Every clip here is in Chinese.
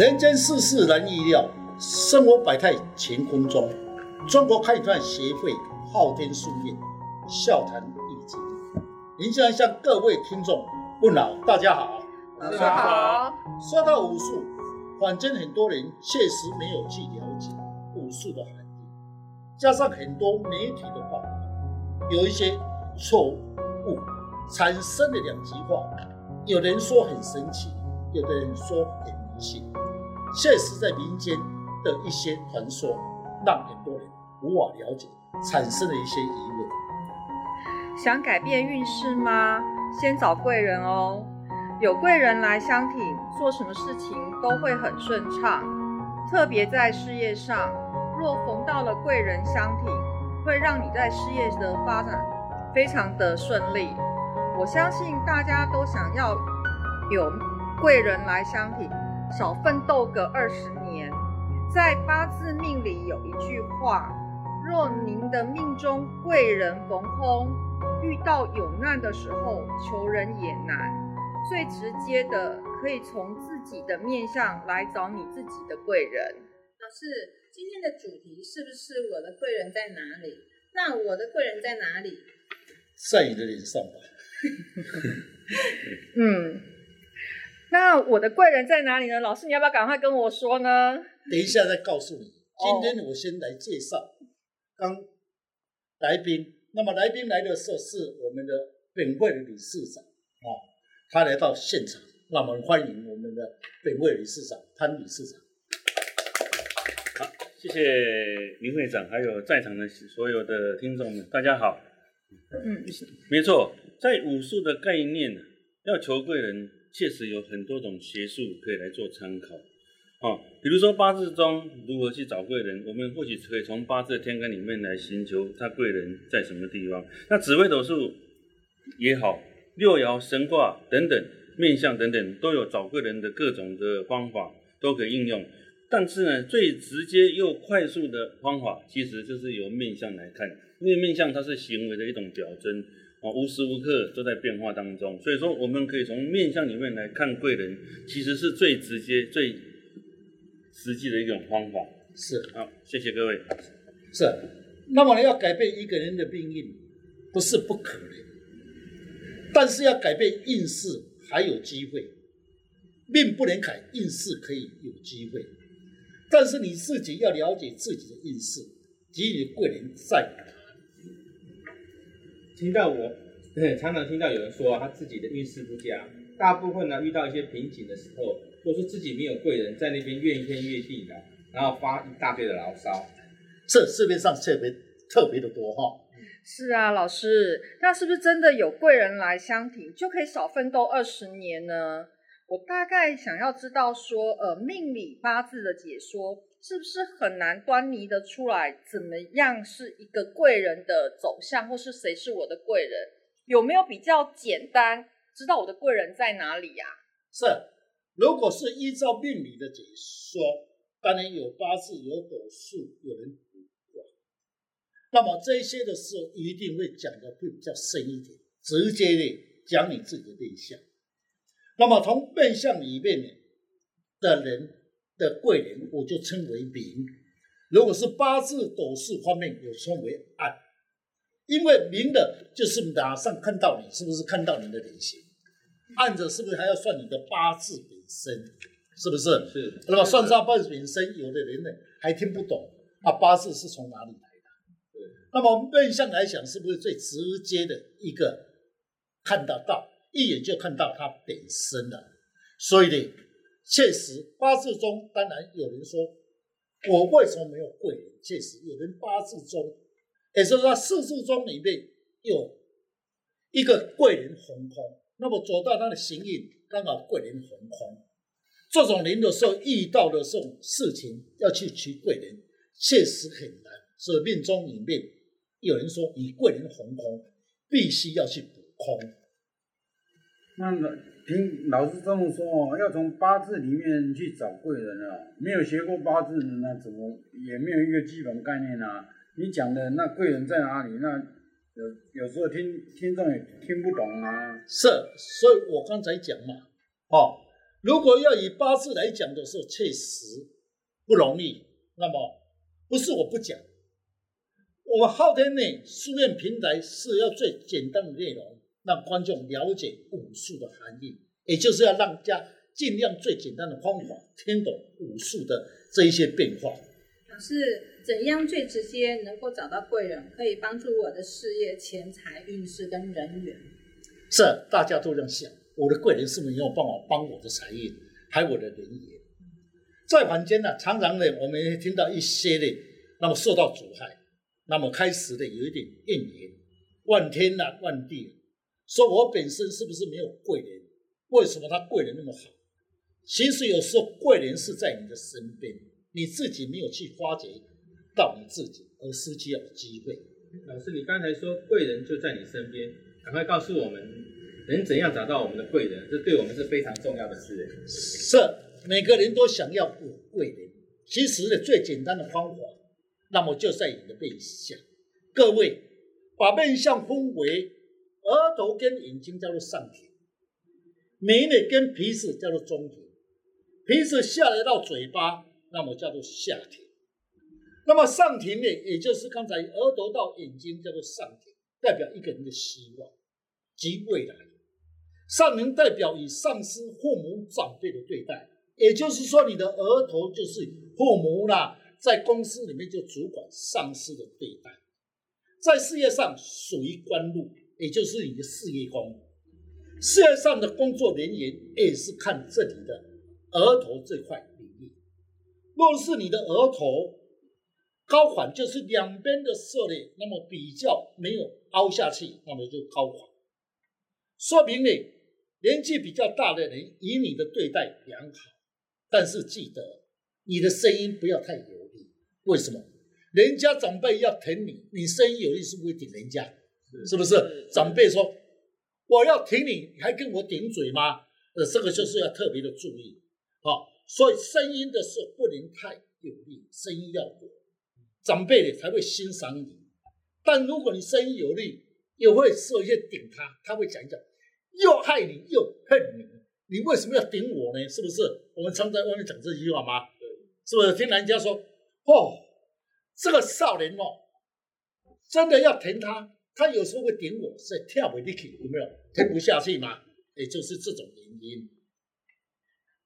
人间世事难预料，生活百态乾坤中。中国开创协会昊天书院笑谈易经，您现在向各位听众问好，大家好，大家好。说到武术，坊间很多人确实没有去了解武术的含义，加上很多媒体的报道，有一些错误，产生了两极化。有人说很神奇，有的人说很迷信。现实，在民间的一些传说，让很多人无法了解，产生了一些疑问。想改变运势吗？先找贵人哦。有贵人来相挺，做什么事情都会很顺畅。特别在事业上，若逢到了贵人相挺，会让你在事业的发展非常的顺利。我相信大家都想要有贵人来相挺。少奋斗个二十年，在八字命里有一句话：若您的命中贵人逢空，遇到有难的时候，求人也难。最直接的，可以从自己的面相来找你自己的贵人。老师，今天的主题是不是我的贵人在哪里？那我的贵人在哪里？在你的脸上吧。嗯。那我的贵人在哪里呢？老师，你要不要赶快跟我说呢？等一下再告诉你。今天我先来介绍刚来宾。那么来宾来的时候是我们的本会的理事长啊，他来到现场，让我们欢迎我们的本会理事长潘理事长。好，谢谢林会长，还有在场的所有的听众们，大家好。嗯，没错，在武术的概念，要求贵人。确实有很多种学术可以来做参考，哦，比如说八字中如何去找贵人，我们或许可以从八字的天干里面来寻求他贵人在什么地方。那紫微斗数也好，六爻神卦等等，面相等等，都有找贵人的各种的方法都可以应用。但是呢，最直接又快速的方法，其实就是由面相来看，因为面相它是行为的一种表征。啊，无时无刻都在变化当中，所以说我们可以从面相里面来看贵人，其实是最直接、最实际的一种方法。是，好，谢谢各位。是，那么你要改变一个人的命运，不是不可能，但是要改变运势还有机会。命不能改，运势可以有机会，但是你自己要了解自己的运势，给予贵人在哪。听到我，常常听到有人说他自己的运势不佳，大部分呢遇到一些瓶颈的时候，都是自己没有贵人在那边怨天怨地的，然后发一大堆的牢骚。这市面上特别特别的多哈。是啊，老师，那是不是真的有贵人来相挺，就可以少奋斗二十年呢？我大概想要知道说，呃，命理八字的解说。是不是很难端倪的出来？怎么样是一个贵人的走向，或是谁是我的贵人？有没有比较简单知道我的贵人在哪里呀？是，如果是依照命理的解说，当然有八字、有斗数、有人卜卦，那么这些的事一定会讲的会比较深一点，直接的讲你自己的面相。那么从面相里面的人。的贵人，我就称为明。如果是八字斗数方面，有称为暗。因为明的，就是马上看到你，是不是看到你的脸型？暗着，是不是还要算你的八字本身？是不是？是。那么算上八字本身，有的人呢还听不懂啊，八字是从哪里来的？对。那么面相来讲，是不是最直接的一个看得到，一眼就看到它本身了？所以呢。确实，八字中当然有人说，我为什么没有贵人？确实，有人八字中，也就是说四字中里面有一个贵人逢空，那么走到他的行运刚好贵人逢空，这种人的时候遇到的这种事情要去求贵人，确实很难。所以命中里面有人说，以贵人逢空，必须要去补空。那么听老师这么说哦，要从八字里面去找贵人啊，没有学过八字的那怎么也没有一个基本概念啊？你讲的那贵人在哪里？那有有时候听听众也听不懂啊。是，所以我刚才讲嘛，哦，如果要以八字来讲的时候，确实不容易。那么不是我不讲，我们昊天内书院平台是要最简单的内容，让观众了解武术的含义，也就是要让家尽量最简单的方法听懂武术的这一些变化。老师，怎样最直接能够找到贵人，可以帮助我的事业、钱财、运势跟人缘？是，大家都这样想。我的贵人是不是有办法帮我的财运，还有我的人缘？在凡间呢，常常呢，我们也听到一些的，那么受到阻碍，那么开始的有一点怨言，怨天呐、啊，万地、啊，说我本身是不是没有贵人？为什么他贵人那么好？其实有时候贵人是在你的身边，你自己没有去发掘到你自己，而失去了机会。老师，你刚才说贵人就在你身边，赶快告诉我们。能怎样找到我们的贵人？这对我们是非常重要的事。是，每个人都想要有贵人。其实呢，最简单的方法，那么就在你的面相。各位，把面相分为额头跟眼睛叫做上庭，眉呢跟鼻子叫做中庭，鼻子下来到嘴巴，那么叫做下庭。那么上庭呢，也就是刚才额头到眼睛叫做上庭，代表一个人的希望及未来。上庭代表以上司、父母、长辈的对待，也就是说，你的额头就是父母啦，在公司里面就主管上司的对待，在事业上属于官禄，也就是你的事业宫。事业上的工作人员也是看这里的额头这块领域。若是你的额头高缓，就是两边的色列，那么比较没有凹下去，那么就高缓，说明呢。年纪比较大的人以你的对待良好，但是记得你的声音不要太有力。为什么？人家长辈要疼你，你声音有力是不会顶人家，是不是？长辈说我要挺你，你还跟我顶嘴吗？呃，这个就是要特别的注意。好，所以声音的时候不能太有力，声音要稳，长辈呢才会欣赏你。但如果你声音有力，也会说一些顶他，他会讲一讲。又害你又恨你，你为什么要顶我呢？是不是？我们常在外面讲这句话吗？对，是不是？听人家说，哦，这个少年哦，真的要疼他，他有时候会顶我，是跳不进去，有没有？听不下去吗？也就是这种原因。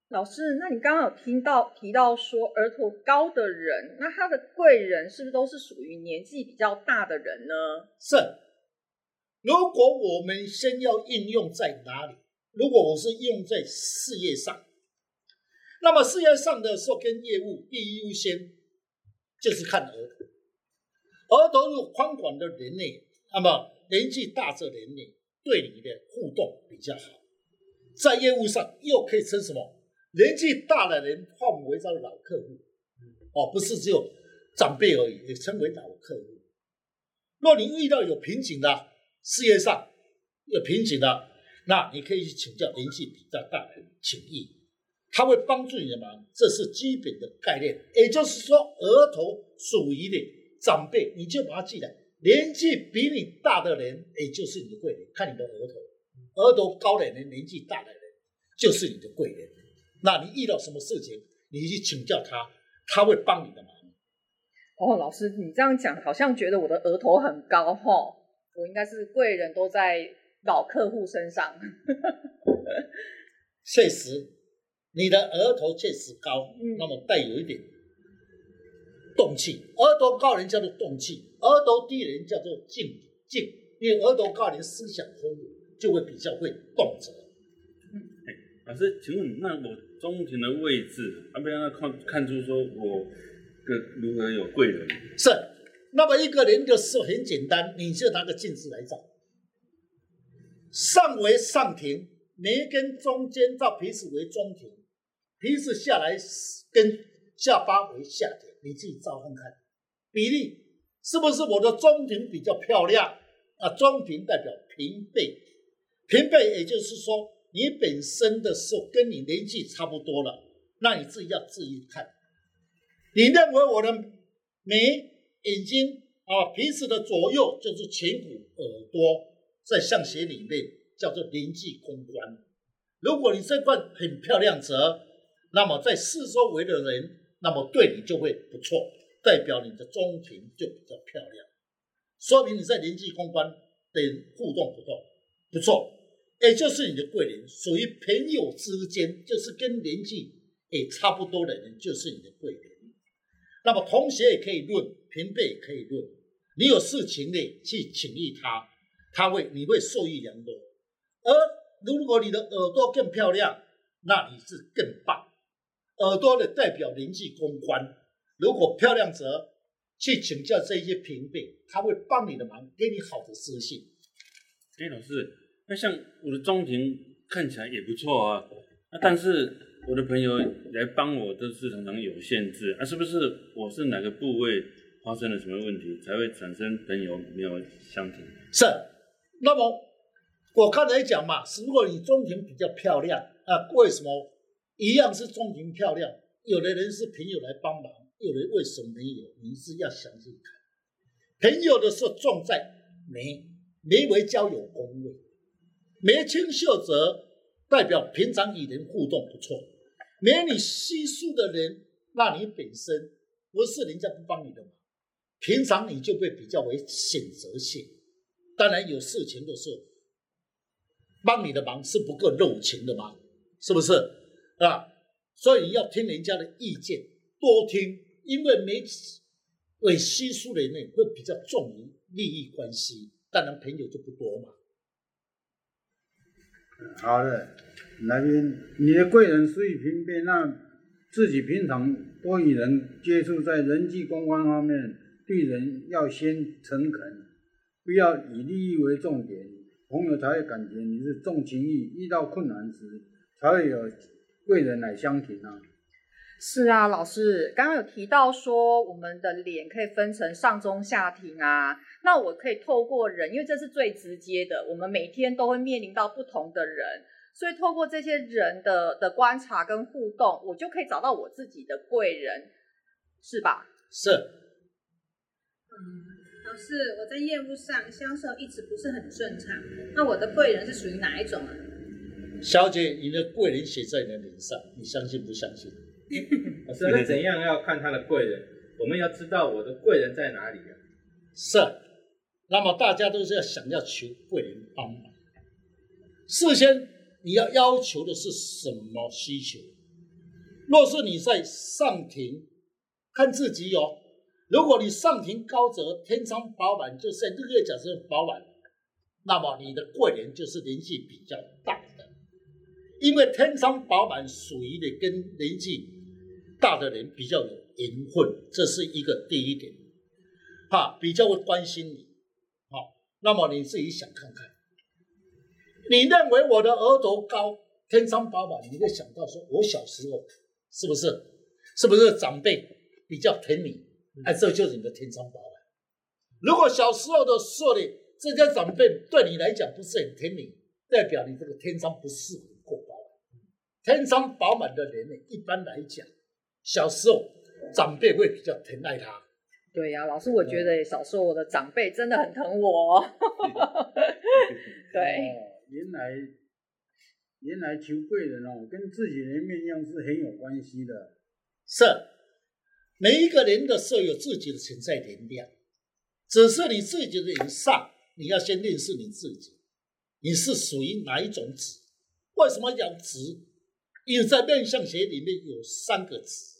老师，那你刚刚有听到提到说额头高的人，那他的贵人是不是都是属于年纪比较大的人呢？是。如果我们先要应用在哪里？如果我是用在事业上，那么事业上的时候跟业务第一优先就是看额头。额头如果宽广的人呢，那么年纪大的人呢，对你的互动比较好。在业务上又可以称什么？年纪大的人换为叫老客户，哦，不是只有长辈而已，也称为老客户。若你遇到有瓶颈的，事业上有瓶颈的，那你可以去请教年纪比较大的人请益，他会帮助你的忙，这是基本的概念。也就是说，额头属于的长辈，你就把它记来。年纪比你大的人，也就是你的贵人。看你的额头，额头高的人，年纪大的人，就是你的贵人。那你遇到什么事情，你去请教他，他会帮你的忙。哦，老师，你这样讲，好像觉得我的额头很高哈。我应该是贵人都在老客户身上。确实，你的额头确实高，嗯、那么带有一点动气。额头高人叫做动气，额头低人叫做静静。因为额头高人思想丰富，就会比较会动辄。嗯，老师，请问那我中庭的位置，要不要看看出说我个如何有贵人？是。那么一个人的时候很简单，你就拿个镜子来照。上为上庭，眉根中间到鼻子为中庭，鼻子下来跟下巴为下庭，你自己照看看，比例是不是我的中庭比较漂亮？啊，中庭代表平辈，平辈也就是说你本身的时候跟你年纪差不多了，那你自己要注意看。你认为我的眉？眼睛啊，鼻子的左右就是颧骨，耳朵在相学里面叫做临济公关。如果你这块很漂亮者，那么在四周围的人，那么对你就会不错，代表你的中庭就比较漂亮，说明你在人际公关的互动不错，不错，也就是你的贵人，属于朋友之间，就是跟年纪也差不多的人，就是你的贵人。那么同学也可以论，平辈也可以论，你有事情呢，去请益他，他会你会受益良多。而如果你的耳朵更漂亮，那你是更棒。耳朵的代表人际公关，如果漂亮者去请教这些平辈，他会帮你的忙，给你好的私信。哎，老师，那像我的中庭看起来也不错啊，那但是我的朋友来帮我都是常常有限制啊，是不是我是哪个部位发生了什么问题才会产生朋友没有相挺？是，那么我刚才讲嘛，如果你中庭比较漂亮啊，为什么一样是中庭漂亮？有的人是朋友来帮忙，有人为什么没有？你是要详细看。朋友的是重在眉。眉为交友宫位，眉清秀者代表平常与人互动不错。眉你稀疏的人，那你本身不是人家不帮你的忙，平常你就会比较为选择性。当然有事情的时候，帮你的忙是不够热情的吗？是不是啊？所以要听人家的意见，多听，因为眉为稀疏的人会比较重于利益关系。当然，朋友就不多嘛。好的，来宾你的贵人属于平辈，那自己平常多与人接触，在人际公关方面，对人要先诚恳，不要以利益为重点，朋友才会感觉你是重情义，遇到困难时才会有贵人来相挺啊。是啊，老师刚刚有提到说，我们的脸可以分成上中下庭啊。那我可以透过人，因为这是最直接的，我们每天都会面临到不同的人，所以透过这些人的的观察跟互动，我就可以找到我自己的贵人，是吧？是。嗯，老师，我在业务上销售一直不是很顺畅，那我的贵人是属于哪一种啊？小姐，你的贵人写在你的脸上，你相信不相信？老师，那怎样要看他的贵人？我们要知道我的贵人在哪里啊？是，那么大家都是要想要求贵人帮忙。事先你要要求的是什么需求？若是你在上庭看自己有、哦，如果你上庭高则天仓饱满，就是日月甲是饱满，那么你的贵人就是年纪比较大的，因为天仓饱满属于的跟年纪大的人比较有缘分，这是一个第一点，哈，比较会关心你，好，那么你自己想看看，你认为我的额头高，天仓饱满，你会想到说，我小时候是不是，是不是？长辈比较疼你，哎，这就是你的天仓饱满。如果小时候的时候呢，这些长辈对你来讲不是很疼你，代表你这个天仓不是很够饱满。天生饱满的人呢，一般来讲。小时候，长辈会比较疼爱他。对呀、啊，老师，我觉得小时候我的长辈真的很疼我。对，原来原来求贵人哦，跟自己的面相是很有关系的。是，每一个人的时候有自己的存在能量，只是你自己的人上，你要先认识你自己，你是属于哪一种子？为什么讲子？因为在面相学里面有三个值。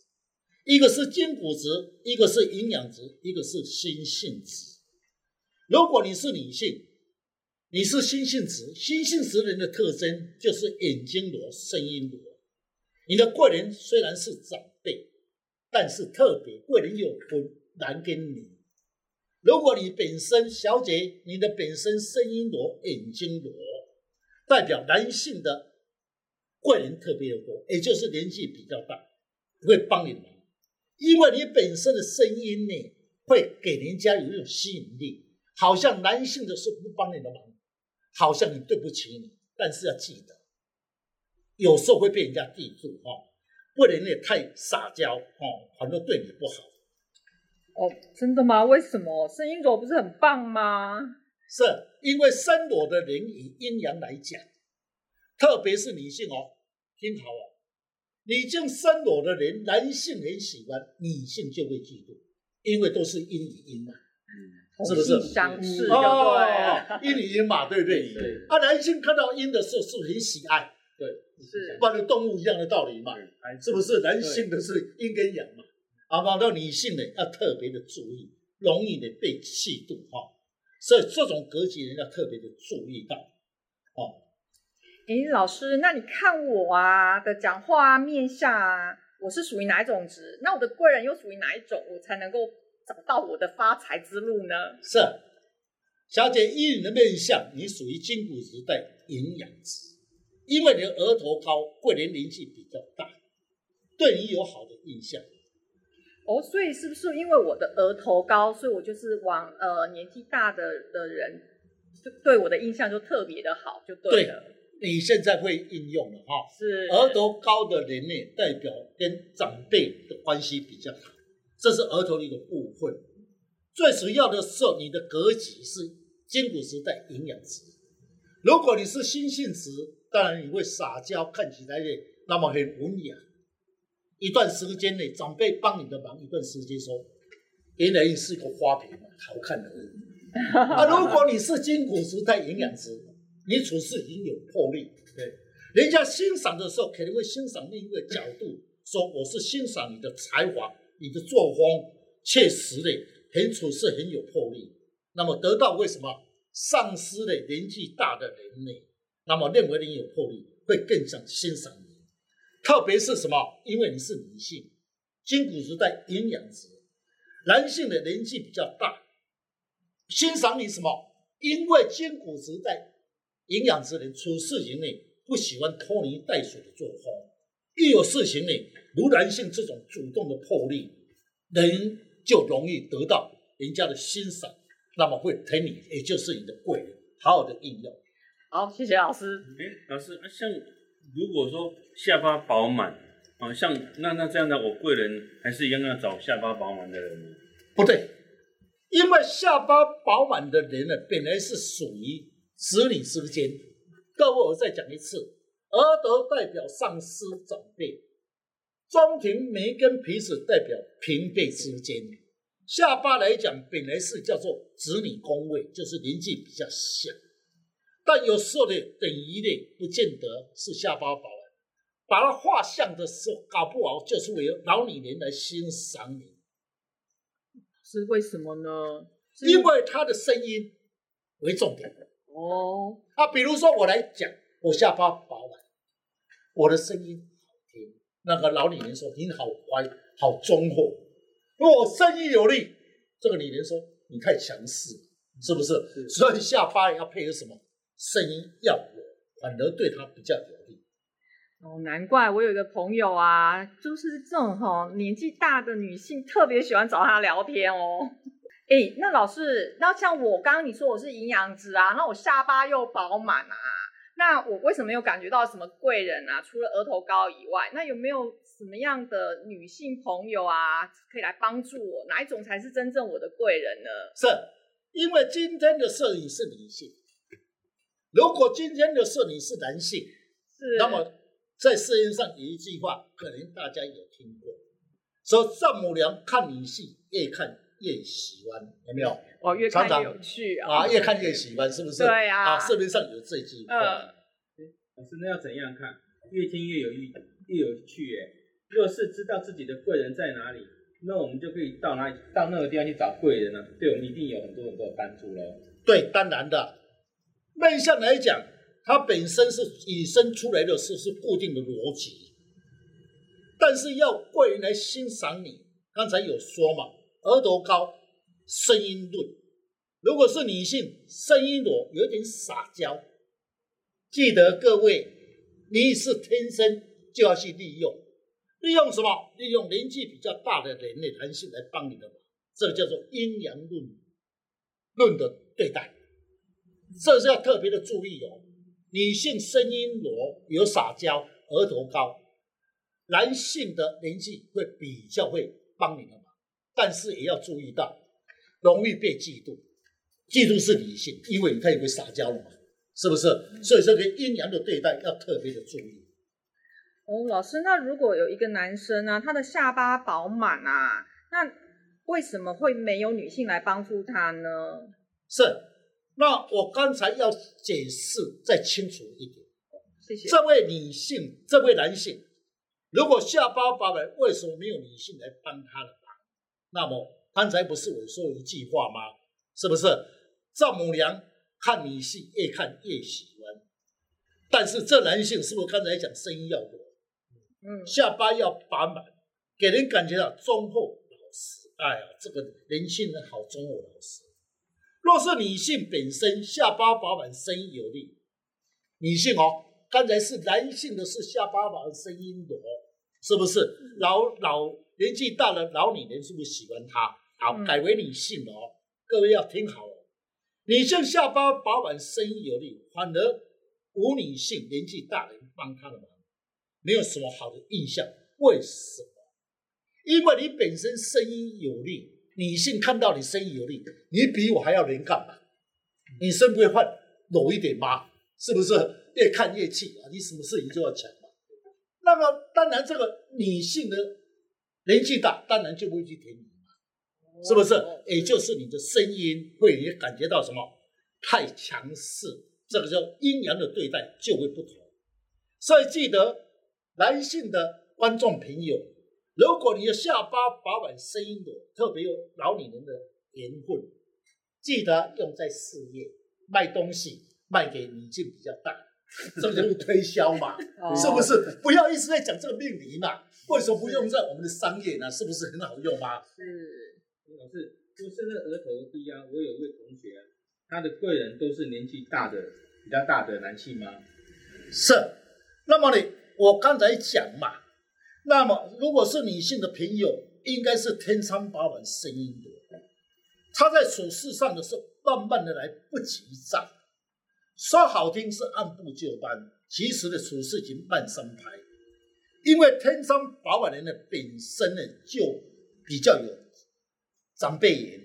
一个是筋骨值，一个是营养值，一个是心性值。如果你是女性，你是心性值，心性值人的特征就是眼睛裸，声音裸。你的贵人虽然是长辈，但是特别贵人有分男跟女。如果你本身小姐，你的本身声音裸，眼睛裸，代表男性的贵人特别的多，也就是年纪比较大，会帮你忙。因为你本身的声音呢，会给人家有一种吸引力，好像男性的是不帮你的忙，好像你对不起你，但是要记得，有时候会被人家记住哈，不能也太撒娇哦，反正对你不好。哦，真的吗？为什么？声音裸不是很棒吗？是因为声裸的人以阴阳来讲，特别是女性哦，听好哦，女性生裸的人，男性很喜欢，女性就会嫉妒，因为都是阴与阴嘛，嗯，是不是？相似哦，阴与阴嘛，对不对？对。啊，男性看到阴的时候是很喜爱，对，是，不然动物一样的道理嘛，是不是？男性的是阴跟阳嘛，啊，然后女性呢要特别的注意，容易的被嫉妒哈。所以这种格局人要特别的注意到，哦。哎，老师，那你看我啊的讲话啊面相啊，我是属于哪一种值？那我的贵人又属于哪一种？我才能够找到我的发财之路呢？是，小姐，依你的面相，你属于金骨时代营养值，因为你的额头高，贵人灵气比较大，对你有好的印象。哦，所以是不是因为我的额头高，所以我就是往呃年纪大的的人，就对我的印象就特别的好，就对了。对，你现在会应用了哈。是。额头高的人呢，代表跟长辈的关系比较好，这是额头的一个部分。最主要的是你的格局是金古时代营养值。如果你是心性值，当然你会撒娇，看起来也那么很文雅。一段时间内，长辈帮你的忙，一段时间说，原来你是一个花瓶嘛，好看的人。啊，如果你是金古时代营养值，你处事已经有魄力，对，人家欣赏的时候，肯定会欣赏另一个角度，说我是欣赏你的才华，你的作风，确实的很处事很有魄力。那么得到为什么上司的年纪大的人呢？那么认为你有魄力，会更想欣赏你。特别是什么？因为你是女性，金古时代营养值，男性的年纪比较大，欣赏你什么？因为金古时代营养之人处事情呢，不喜欢拖泥带水的作风，一有事情呢，如男性这种主动的魄力，人就容易得到人家的欣赏，那么会疼你，也就是你的贵人，好好的应用。好，谢谢老师。哎，老师啊，像。如果说下巴饱满，啊，像那那这样的，我贵人还是一样要找下巴饱满的人吗？不对，因为下巴饱满的人呢，本来是属于子女之间。各位，我再讲一次，额头代表上司长辈，中庭眉跟鼻子代表平辈之间。下巴来讲，本来是叫做子女宫位，就是年纪比较小。但有时候呢，等于呢，不见得是下巴饱满，把它画像的时候，搞不好就是为了老女人来欣赏你。是为什么呢？因为他的声音为重点。哦，啊，比如说我来讲，我下巴饱满，我的声音好听，那个老女人说你好乖，好忠厚。如果我声音有力，这个女人说你太强势，是不是？是。所以下巴也要配合什么？声音要我，反而对她比较有利。哦，难怪我有一个朋友啊，就是这种哈、哦、年纪大的女性特别喜欢找他聊天哦。哎，那老师，那像我刚刚你说我是营养值啊，那我下巴又饱满啊，那我为什么没有感觉到什么贵人啊？除了额头高以外，那有没有什么样的女性朋友啊，可以来帮助我？哪一种才是真正我的贵人呢？是因为今天的摄影是女性。如果今天的摄影是男性，是，那么在世界上有一句话，可能大家有听过，说丈母娘看女婿越看越喜欢，有没有？哦，越看越有趣啊，啊，越看越喜欢，是不是？对啊，啊，社面上有这句话。嗯，老师，那要怎样看？越听越有意，越有趣哎。若是知道自己的贵人在哪里，那我们就可以到哪里，到那个地方去找贵人了，对我们一定有很多很多的帮助喽。对，当然的。面相来讲，它本身是引申出来的是是固定的逻辑，但是要贵人来欣赏你，刚才有说嘛，额头高，声音润，如果是女性，声音弱，有点撒娇，记得各位，你是天生就要去利用，利用什么？利用年纪比较大的人的男性来帮你的忙，这个叫做阴阳论论的对待。这是要特别的注意哦。女性声音弱，有撒娇，额头高；男性的年纪会比较会帮你的忙，但是也要注意到，容易被嫉妒。嫉妒是理性，因为你太会撒娇了嘛。是不是？所以这个阴阳的对待要特别的注意。哦，老师，那如果有一个男生呢、啊，他的下巴饱满啊，那为什么会没有女性来帮助他呢？是，那我刚才要解释再清楚一点。谢谢。这位女性，这位男性，如果下巴饱满，为什么没有女性来帮他的忙？那么刚才不是我说一句话吗？是不是？丈母娘看女性越看越喜欢，但是这男性是不是刚才讲声音要多？嗯，下巴要饱满，给人感觉到忠厚老实。哎呀，这个年轻人好忠厚老实。若是女性本身下巴饱满，声音有力，女性哦，刚才是男性的是下巴饱满，声音多，是不是？老老年纪大了，老女人是不是喜欢他？好，改为女性了哦。各位要听好哦，女性下巴饱满，声音有力，反而无女性年纪大人帮她的忙。没有什么好的印象，为什么？因为你本身声音有力，女性看到你声音有力，你比我还要能干嘛？女生不会换柔一点吗？是不是？越看越气啊！你什么事情就要抢嘛。那么当然，这个女性的年纪大，当然就不会去舔你嘛，是不是？也就是你的声音会也感觉到什么太强势，这个叫阴阳的对待就会不同。所以记得。男性的观众朋友，如果你的下巴饱满、声音弱，特别有老女人的缘分，记得用在事业卖东西，卖给女性比较大，这个就是推销嘛，是不是？不要一直在讲这个命理嘛，为什么不用在我们的商业呢？是不是很好用吗？是，老师，就是那额头低啊，我有一位同学，他的贵人都是年纪大的、比较大的男性吗？是，那么你。我刚才讲嘛，那么如果是女性的朋友，应该是天生饱满声音的。他在处事上的时候，慢慢的来，不急躁。说好听是按部就班，其实的处事情慢三拍。因为天生饱满人的本身呢，就比较有长辈缘，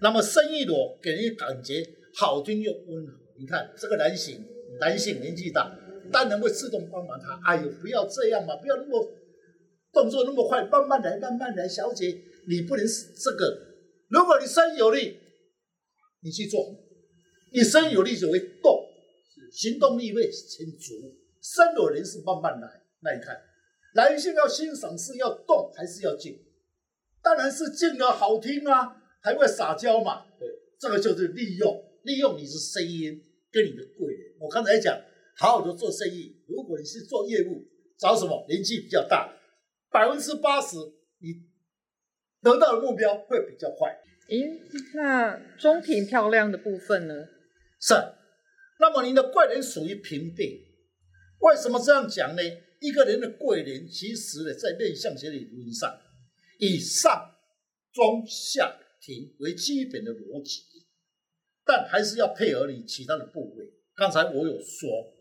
那么声音弱，给人感觉好听又温和。你看这个男性，男性年纪大。当然会自动帮忙他。哎呦，不要这样嘛，不要那么动作那么快，慢慢来，慢慢来，小姐，你不能是这个。如果你身有力，你去做；你身有力就会动，行动力会很足。身有人是慢慢来。那你看，男性要欣赏是要动还是要静？当然是静的好听啊，还会撒娇嘛。对，这个就是利用，利用你的声音跟你的贵人。我刚才讲。好好的做生意。如果你是做业务，找什么年纪比较大，百分之八十你得到的目标会比较快。咦，那中庭漂亮的部分呢？是。那么您的贵人属于平辈。为什么这样讲呢？一个人的贵人其实呢，在面相学理论上，以上、中、下、庭为基本的逻辑，但还是要配合你其他的部位。刚才我有说。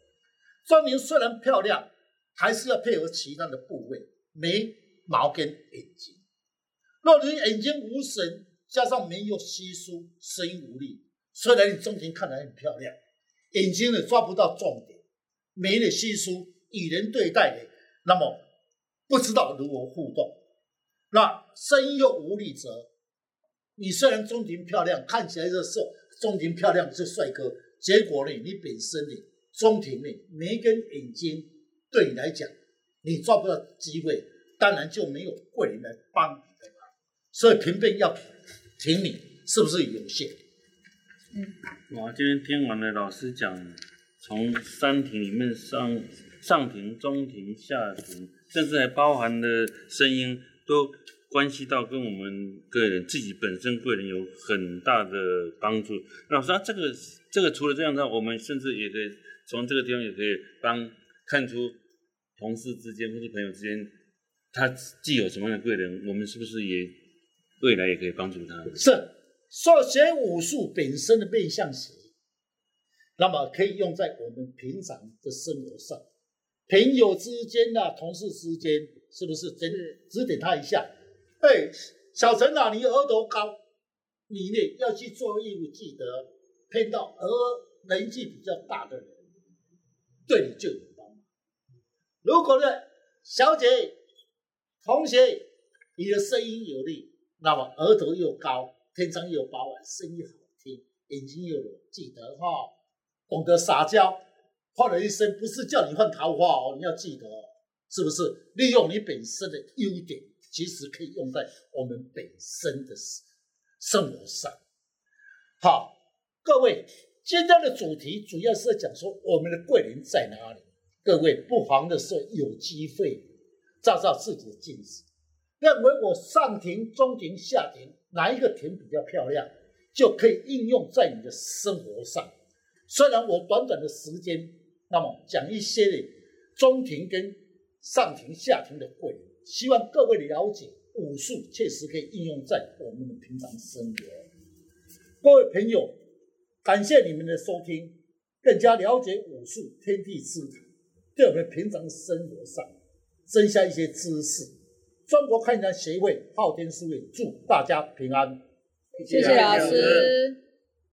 中庭虽然漂亮，还是要配合其他的部位，眉毛跟眼睛。若你眼睛无神，加上眉又稀疏，声音无力，虽然你中庭看来很漂亮，眼睛呢抓不到重点，眉的稀疏，与人对待的，那么不知道如何互动。那身又无力者，你虽然中庭漂亮，看起来是瘦，中庭漂亮是帅哥，结果呢，你本身呢？中庭内眉跟眼睛对你来讲，你抓不到机会，当然就没有贵人来帮你的忙。所以平辈要挺你，是不是有限？嗯，哇，今天听完了老师讲，从三庭里面上上庭、中庭、下庭，甚至还包含的声音，都关系到跟我们个人自己本身贵人有很大的帮助。老师啊，这个这个除了这样的话，我们甚至也可以。从这个地方也可以帮看出同事之间或者朋友之间，他既有什么样的贵人，我们是不是也未来也可以帮助他？是，说学武术本身的面相学，那么可以用在我们平常的生活上，朋友之间呐、啊，同事之间，是不是？指指点他一下，哎，小陈啊，你额头高，你呢要去做业务，记得碰到额。年纪比较大的人，对你就有帮忙。如果呢，小姐、同学，你的声音有力，那么额头又高，天生又饱满，声音好听，眼睛又有，记得哈、哦，懂得撒娇。换了一生，不是叫你换桃花哦，你要记得哦，是不是？利用你本身的优点，其实可以用在我们本身的生活上。好，各位，今天的主题主要是讲说我们的贵人在哪里。各位不妨的时候有机会照照自己的镜子，认为我上庭、中庭、下庭哪一个庭比较漂亮，就可以应用在你的生活上。虽然我短短的时间，那么讲一些的中庭跟上庭、下庭的贵，希望各位了解武术确实可以应用在我们的平常生活。各位朋友，感谢你们的收听，更加了解武术天地之谈，对我们平常生活上增加一些知识。中国汉阳协会昊天书院祝大家平安，谢谢老师。